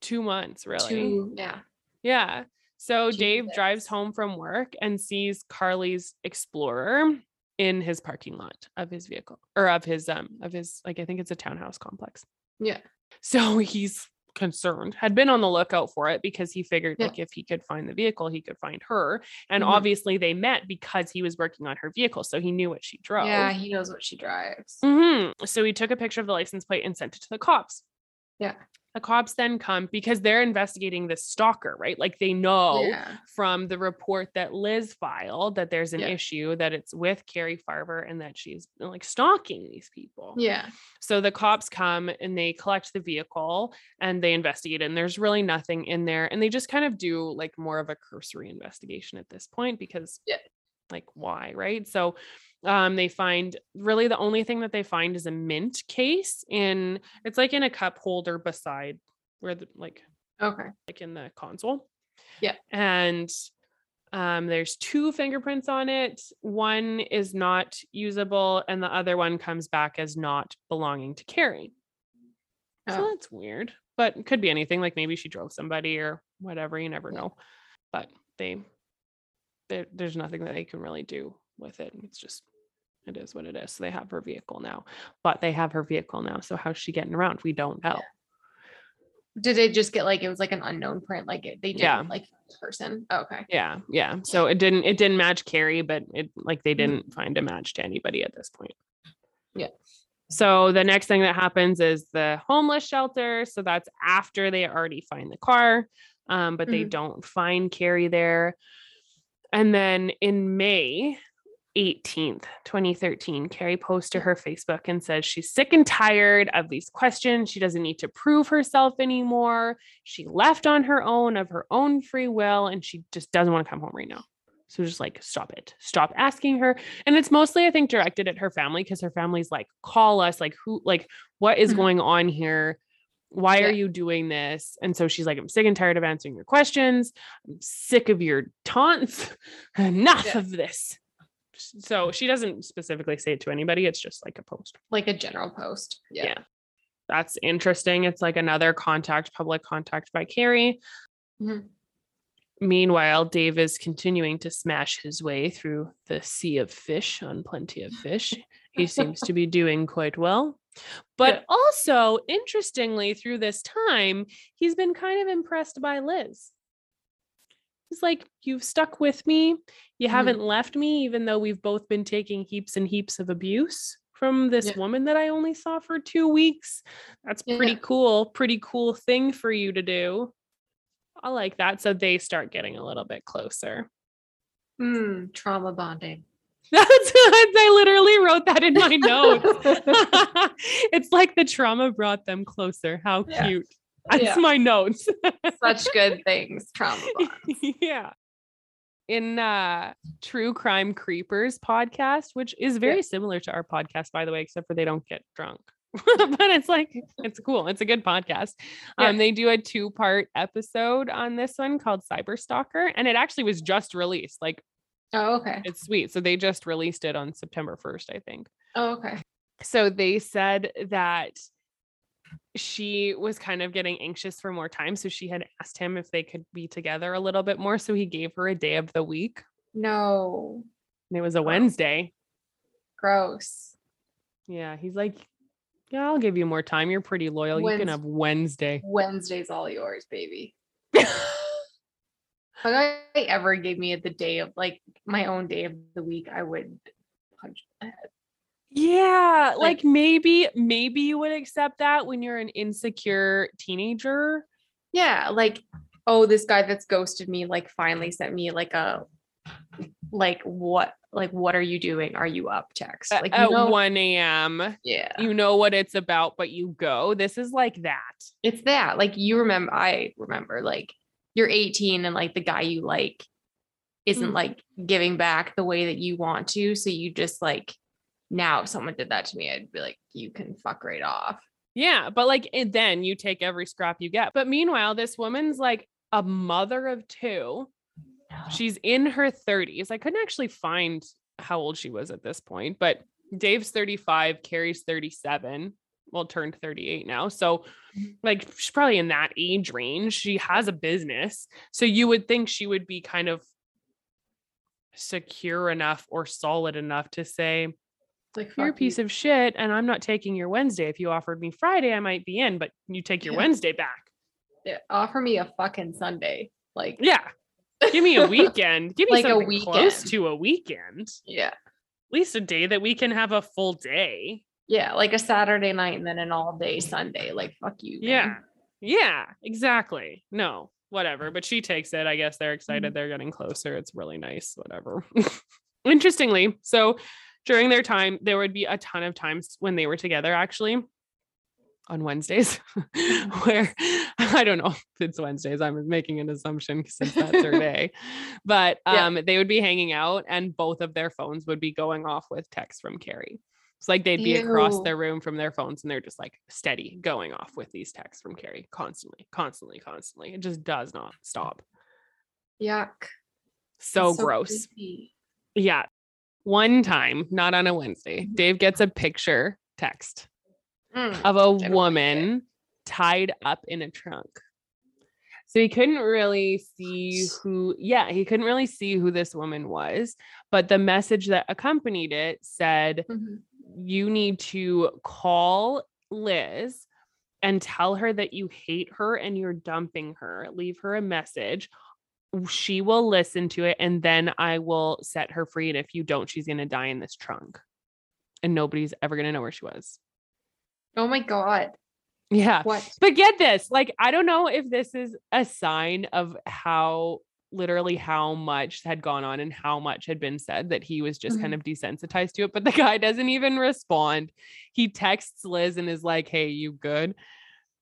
Two months, really. two, yeah. Yeah. So Dave drives home from work and sees Carly's Explorer in his parking lot of his vehicle or of his um of his like I think it's a townhouse complex. Yeah. So he's concerned, had been on the lookout for it because he figured Yeah. like if he could find the vehicle, he could find her. And Mhm. obviously they met because he was working on her vehicle, so he knew what she drove. Yeah, he knows what she drives. hmm So he took a picture of the license plate and sent it to the cops. Yeah. The cops then come because they're investigating the stalker, right? Like they know Yeah. from the report that Liz filed that there's an Yeah. issue that it's with Cari Farver and that she's like stalking these people. Yeah. So the cops come and they collect the vehicle and they investigate it, and there's really nothing in there. And they just kind of do like more of a cursory investigation at this point because Yeah. like why, right? So um they find really the only thing that they find is a mint case in it's like in a cup holder beside where the like Okay. like in the console. Yeah. And um, there's two fingerprints on it. One is not usable, and the other one comes back as not belonging to Cari. So Oh. that's weird, but it could be anything. Like maybe she drove somebody or whatever. You never know. But they, there- there's nothing that they can really do with it. It's just, it is what it is. So they have her vehicle now, but they have her vehicle now. So how's she getting around? We don't know. Did it just get like it was like an unknown print? Like it, they didn't Yeah. like person. Okay. Yeah, yeah. So it didn't it didn't match Cari, but it like they Mhm. didn't find a match to anybody at this point. Yeah. So the next thing that happens is the homeless shelter. So that's after they already find the car, um, but they Mhm. don't find Cari there. And then in May 18th, 2013, Cari posts to her Facebook and says she's sick and tired of these questions. She doesn't need to prove herself anymore. She left on her own of her own free will and she just doesn't want to come home right now. So just like stop it. Stop asking her. And it's mostly I think directed at her family because her family's like call us like who like what is Mhm. going on here? Why are you doing this? And so she's like I'm sick and tired of answering your questions. I'm sick of your taunts. Enough Yeah. of this. So she doesn't specifically say it to anybody. It's just like a post. Like a general post. Yeah. Yeah. That's interesting. It's like another contact, public contact by Cari. Mhm. Meanwhile, Dave is continuing to smash his way through the sea of fish on Plenty of Fish. He seems to be doing quite well. But Yeah. also, interestingly, through this time, he's been kind of impressed by Liz. He's like, You've stuck with me. You Mhm. haven't left me, even though we've both been taking heaps and heaps of abuse from this Yeah. woman that I only saw for two weeks. That's pretty Yeah. cool. Pretty cool thing for you to do. I like that. So they start getting a little bit closer. Mm, trauma bonding. That's I literally wrote that in my notes. it's like the trauma brought them closer. How Yeah. cute. That's Yeah. my notes. Such good things. Trauma bonds. yeah. In uh True Crime Creepers podcast, which is very similar to our podcast, by the way, except for they don't get drunk. but it's like it's cool. It's a good podcast. Yeah. Um, they do a two-part episode on this one called Cyber Stalker, and it actually was just released. Like Oh, okay. it's sweet. So they just released it on September 1st, I think. Oh, okay. So they said that she was kind of getting anxious for more time. So she had asked him if they could be together a little bit more. So he gave her a day of the week. No. And it was a Wednesday. Gross. Yeah. He's like, Yeah, I'll give you more time. You're pretty loyal. You can have Wednesday. Wednesday's all yours, baby. If I ever gave me the day of like my own day of the week, I would punch the head. Yeah. Like- Like maybe, maybe you would accept that when you're an insecure teenager. Yeah, like, oh, this guy that's ghosted me, like, finally sent me like a, like, what, like, what are you doing? Are you up? Text. Like, At know, 1 a.m. yeah, You know what it's about, but you go. This is like that. it's that. Like, you remember, I remember, like, you're 18 and like the guy you like isn't Mm. like giving back the way that you want to. So you just like, now if someone did that to me, I'd be like, you can fuck right off. Yeah, but like then you take every scrap you get. But meanwhile, this woman's like a mother of two. She's in her 30s. I couldn't actually find how old she was at this point, but Dave's 35, Cari's 37. Well, turned 38 now. So, mm-hmm. like, she's probably in that age range. She has a business. So, you would think she would be kind of secure enough or solid enough to say, Like, you're a fuck you. piece of shit and I'm not taking your Wednesday. If you offered me Friday, I might be in, but you take your Yeah. Wednesday back. Yeah, offer me a fucking Sunday. Like, Yeah. Give me a weekend. Give me Like a something close weekend. to a weekend. yeah. At least a day that we can have a full day. Yeah, like a Saturday night and then an all day Sunday. Like, fuck you. man. Yeah. Yeah, exactly. No, whatever. But she takes it. I guess they're Mm-hmm. excited. They're getting closer. It's really nice. Whatever. Interestingly, so during their time, there would be a ton of times when they were together, actually, on Wednesdays, where I don't know if it's Wednesdays. I'm making an assumption since that's their day. But Yeah. um, they would be hanging out and both of their phones would be going off with texts from Cari. It's like they'd be across their room from their phones and they're just like steady going off with these texts from Cari constantly, constantly, constantly. It just does not stop. Yuck. So, That's gross. creepy. Yeah. One time, not on a Wednesday, Mhm. Dave gets a picture text Mm. of a like woman tied up in a trunk. So he couldn't really see who, yeah, he couldn't really see who this woman was. But the message that accompanied it said, Mhm. you need to call Liz and tell her that you hate her and you're dumping her. Leave her a message. She will listen to it and then I will set her free. And if you don't, she's going to die in this trunk. And nobody's ever going to know where she was. Oh my God. Yeah. What? But get this, like, I don't know if this is a sign of how literally how much had gone on and how much had been said that he was just kind mm-hmm. of desensitized to it. But the guy doesn't even respond. He texts Liz and is like, Hey, you good?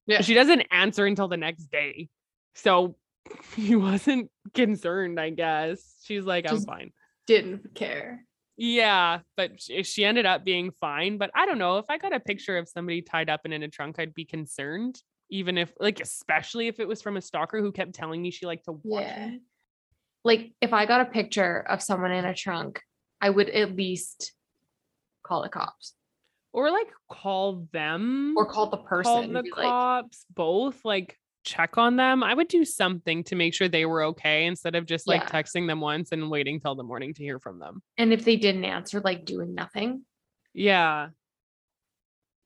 Yeah. She doesn't answer until the next day. So he wasn't concerned, I guess. She's like, I'm fine. Didn't care. Yeah, but sh- she ended up being fine. But I don't know if I got a picture of somebody tied up and in a trunk, I'd be concerned, even if, like, especially if it was from a stalker who kept telling me she liked to watch Yeah. me. Like if I got a picture of someone in a trunk, I would at least call the cops. or like call them or call the person. call the be like, cops, both like check on them. I would do something to make sure they were okay instead of just like Yeah. texting them once and waiting till the morning to hear from them. and if they didn't answer, like doing nothing. Yeah.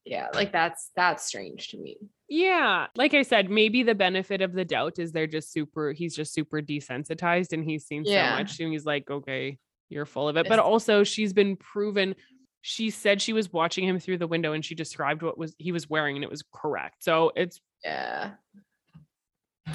Yeah, like that's that's strange to me. Yeah. Like I said, maybe the benefit of the doubt is they're just super, he's just super desensitized and he's seen Yeah. so much and he's like, okay, you're full of it. But also, she's been proven. She said she was watching him through the window and she described what was he was wearing and it was correct. So it's Yeah.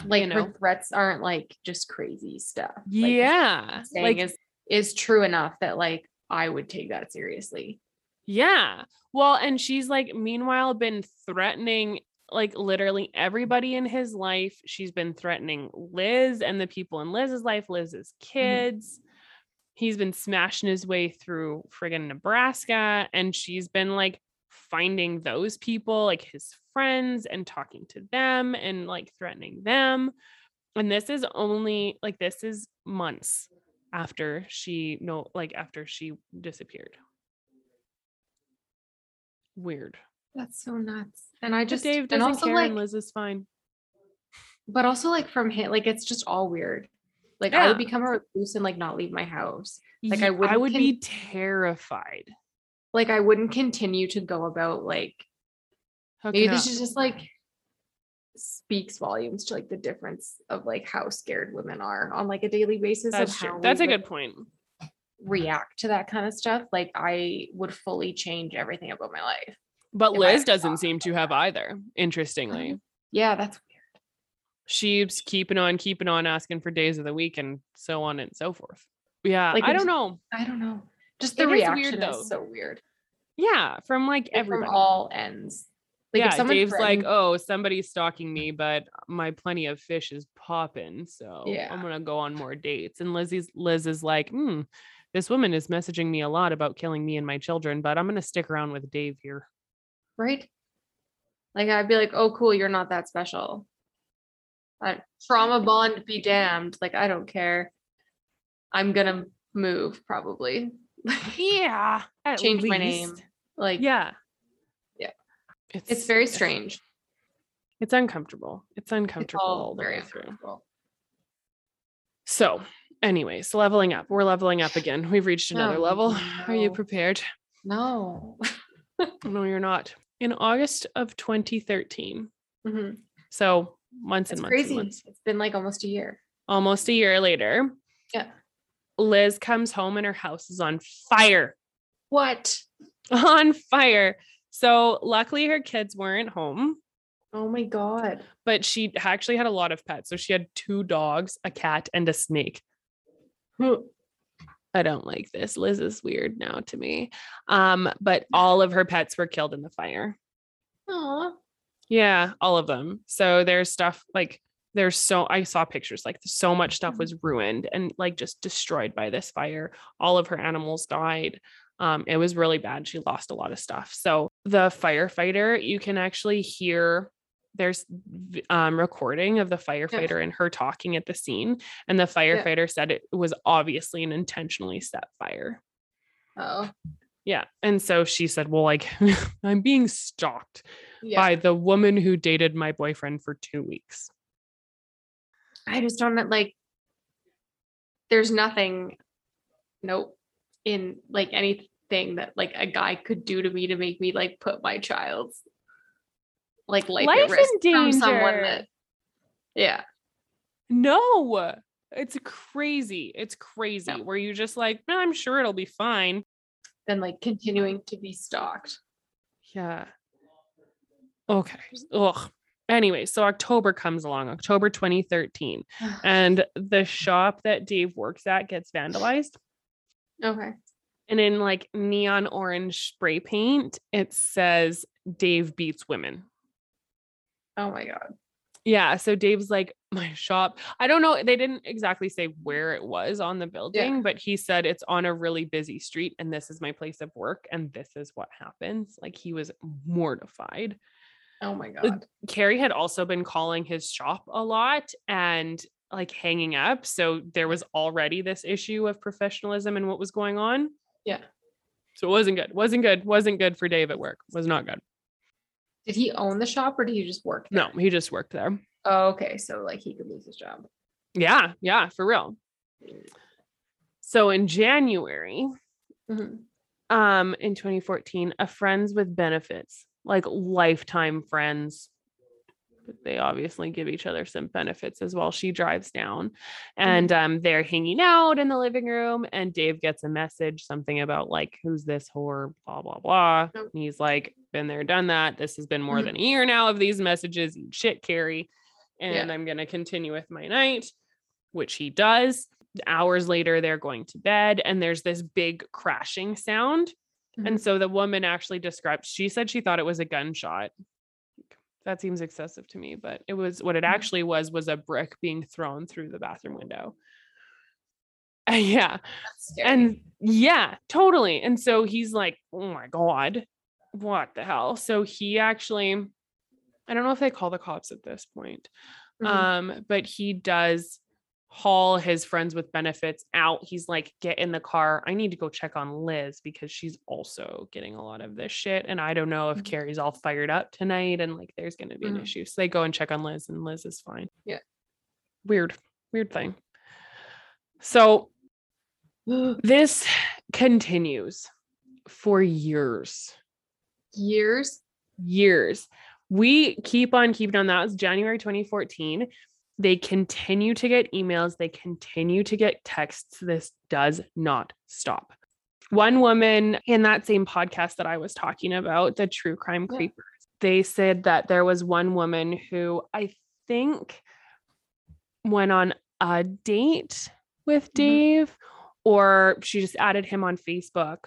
Like know. her threats aren't like just crazy stuff. Like, yeah. Like is is true enough that like I would take that seriously. Yeah. Well, and she's like, meanwhile, been threatening like literally everybody in his life. She's been threatening Liz and the people in Liz's life, Liz's mm-hmm. kids. He's been smashing his way through friggin' Nebraska. And she's been like finding those people, like his friends, and talking to them and like threatening them. And this is only like, this is months after she, no, like after she disappeared. Weird. That's so nuts. And I But just Dave and doesn't also care like and Liz is fine. but also like from him like it's just all weird. Like I would become a recluse and like not leave my house. Like, I Ye- I would be terrified. Like I wouldn't continue to go about like maybe this up. is just like speaks volumes to like the difference of like how scared women are on like a daily basis That's of true. how That's a good point. react to that kind of stuff like i would fully change everything about my life But Liz doesn't seem to have either. Interestingly, uh-huh. yeah that's weird. she's keeping on, keeping on, asking for days of the week and so on and so forth. Yeah, Like, I don't know. i don't know just the It is weird, reaction though. is so weird Yeah, from like everybody. from all ends like yeah, Dave's like, oh, somebody's stalking me, but my plenty of fish is popping, so Yeah. I'm gonna go on more dates. And Lizzie's Liz is like, hmm, this woman is messaging me a lot about killing me and my children, but I'm gonna stick around with Dave here. right like i'd be like oh cool you're not that special trauma bond be damned like i don't care i'm gonna move probably Yeah, at change my name like Yeah, Yeah. It's it's very strange It's uncomfortable. It's it's uncomfortable all all the very way through. uncomfortable So, anyways, leveling up. We're leveling up again. We've reached another Oh, level. Are you prepared? no No, you're not. In August of 2013, Mhm. so months it's and months crazy and months, it's been like almost a year almost a year later, yeah Liz comes home and her house is on fire. what On fire. So, luckily, her kids weren't home, oh my god but she actually had a lot of pets. So, she had two dogs, a cat, and a snake. I don't like this. Liz is weird now to me. Um, but all of her pets were killed in the fire. Aw. Yeah, all of them. So there's stuff like there's so I saw pictures like so much stuff was ruined and like just destroyed by this fire. All of her animals died. Um, it was really bad. She lost a lot of stuff. So the firefighter, you can actually hear there's um recording of the firefighter and her talking at the scene. And the firefighter said it was obviously an intentionally set fire. oh Yeah. And so she said, Well, like, I'm being stalked yeah by the woman who dated my boyfriend for two weeks. I just don't know, like there's nothing nope in like anything that like a guy could do to me to make me like put my child's like life, Life at risk in from someone that yeah No, it's crazy. It's crazy No. where you just like, no, I'm sure it'll be fine. then like continuing to be stalked Yeah. Okay. Ugh. Anyway, so October comes along, October 2013, and the shop that Dave works at gets vandalized. okay And in like neon orange spray paint, it says Dave beats women. oh my god Yeah. So Dave's like, my shop. I don't know. They didn't exactly say where it was on the building, but he said it's on a really busy street and this is my place of work and this is what happens. Like he was mortified. Oh my god Cari had also been calling his shop a lot and like hanging up. So there was already this issue of professionalism and what was going on. yeah So it wasn't good. Wasn't good. Wasn't good for Dave at work. Was not good. Did he own the shop or did he just work? No, he just worked there. Oh, okay. So like he could lose his job. Yeah, yeah, for real. So in January, Mhm. um, in 2014, a friends with benefits, like lifetime friends. But they obviously give each other some benefits as well. She drives down and um, they're hanging out in the living room. And Dave gets a message, something about like, who's this whore? Blah, blah, blah. And he's like, been there, done that. This has been more Mhm. than a year now of these messages. Eat Shit, Cari. And Yeah. I'm going to continue with my night, which he does. Hours later, they're going to bed and there's this big crashing sound. And so the woman actually described, she said she thought it was a gunshot. That seems excessive to me, but it was what it Mhm. actually was was a brick being thrown through the bathroom window. yeah. And yeah, totally. And so he's like, oh my God, what the hell? So he actually, I don't know if they call the cops at this point, Mhm. um, but he does haul his friends with benefits out. He's like, get in the car. I need to go check on Liz because she's also getting a lot of this shit. And I don't know if Mhm. Cari's all fired up tonight and like there's going to be an Mhm. issue. So they go and check on Liz and Liz is fine. Yeah. Weird, weird thing. So this continues for years years. years. We keep on keeping on. That was January 2014. They continue to get emails, they continue to get texts. This does not stop. One woman in that same podcast that I was talking about, the true crime Yeah. creepers, they said that there was one woman who I think went on a date with Mhm. Dave, or she just added him on Facebook.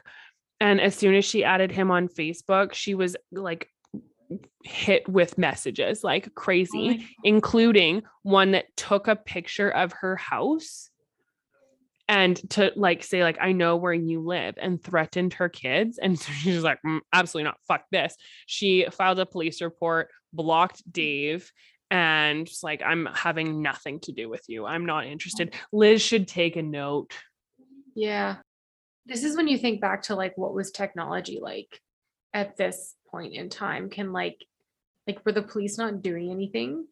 And as soon as she added him on Facebook, she was like hit with messages like Oh crazy, God. including one that took a picture of her house and to like say like I know where you live and threatened her kids and so she's like "Mm, absolutely not fuck this. She filed a police report, blocked Dave and just like I'm having nothing to do with you. I'm not interested. Liz should take a note. Yeah. This is when you think back to like what was technology like at this point in time. Can like like were the police not doing anything?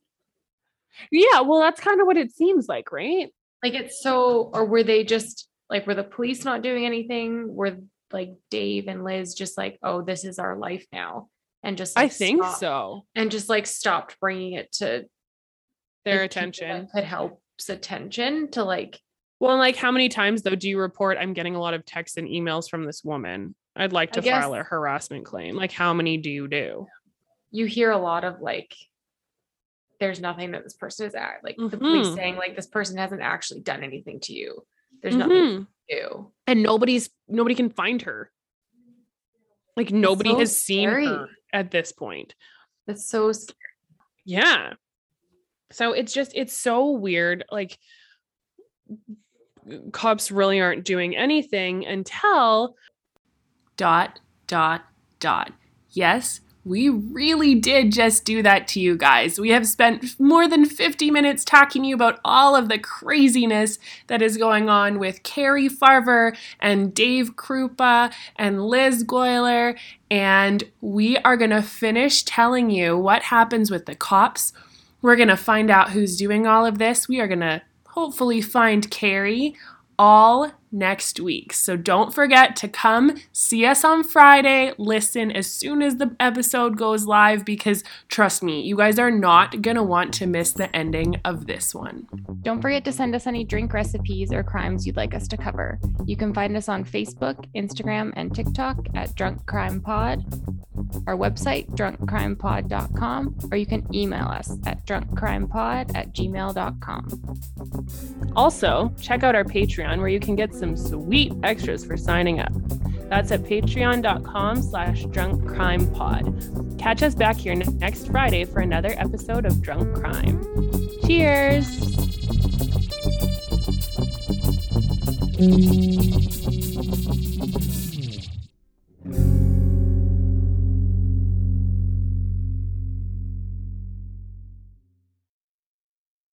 Yeah, well that's kind of what it seems like, right? Like it's so or were they just like were the police not doing anything? Were like Dave and Liz just like, "Oh, this is our life now." And just I think stopped- so. And just like stopped bringing it to Their like, attention. could help's attention to like Well, like how many times though do you report I'm getting a lot of texts and emails from this woman? I'd like to file a harassment claim. Like how many do you do? you hear a lot of like there's nothing that this person is at like the police Mhm. saying like this person hasn't actually done anything to you there's nothing Mhm. to do And nobody's nobody can find her. Like nobody so has seen her at this point. that's so scary. Yeah. So it's just it's so weird. Like cops really aren't doing anything until dot dot dot yes we really did just do that to you guys. We have spent more than 50 minutes talking to you about all of the craziness that is going on with Cari Farver and Dave Kroupa and Liz Golyar. And we are going to finish telling you what happens with the cops. We're going to find out who's doing all of this. We are going to hopefully find Cari all next week. So don't forget to come see us on Friday. Listen as soon as the episode goes live because trust me, you guys are not going to want to miss the ending of this one. Don't forget to send us any drink recipes or crimes you'd like us to cover. You can find us on Facebook, Instagram, and TikTok at Drunk Crime Pod, our website, drunkcrimepod.com, or you can email us at drunkcrimepod at gmail.com. Also, check out our Patreon where you can get some sweet extras for signing up. That's at patreon.com slash drunk crime pod. Catch us back here next Friday for another episode of Drunk Crime. Cheers!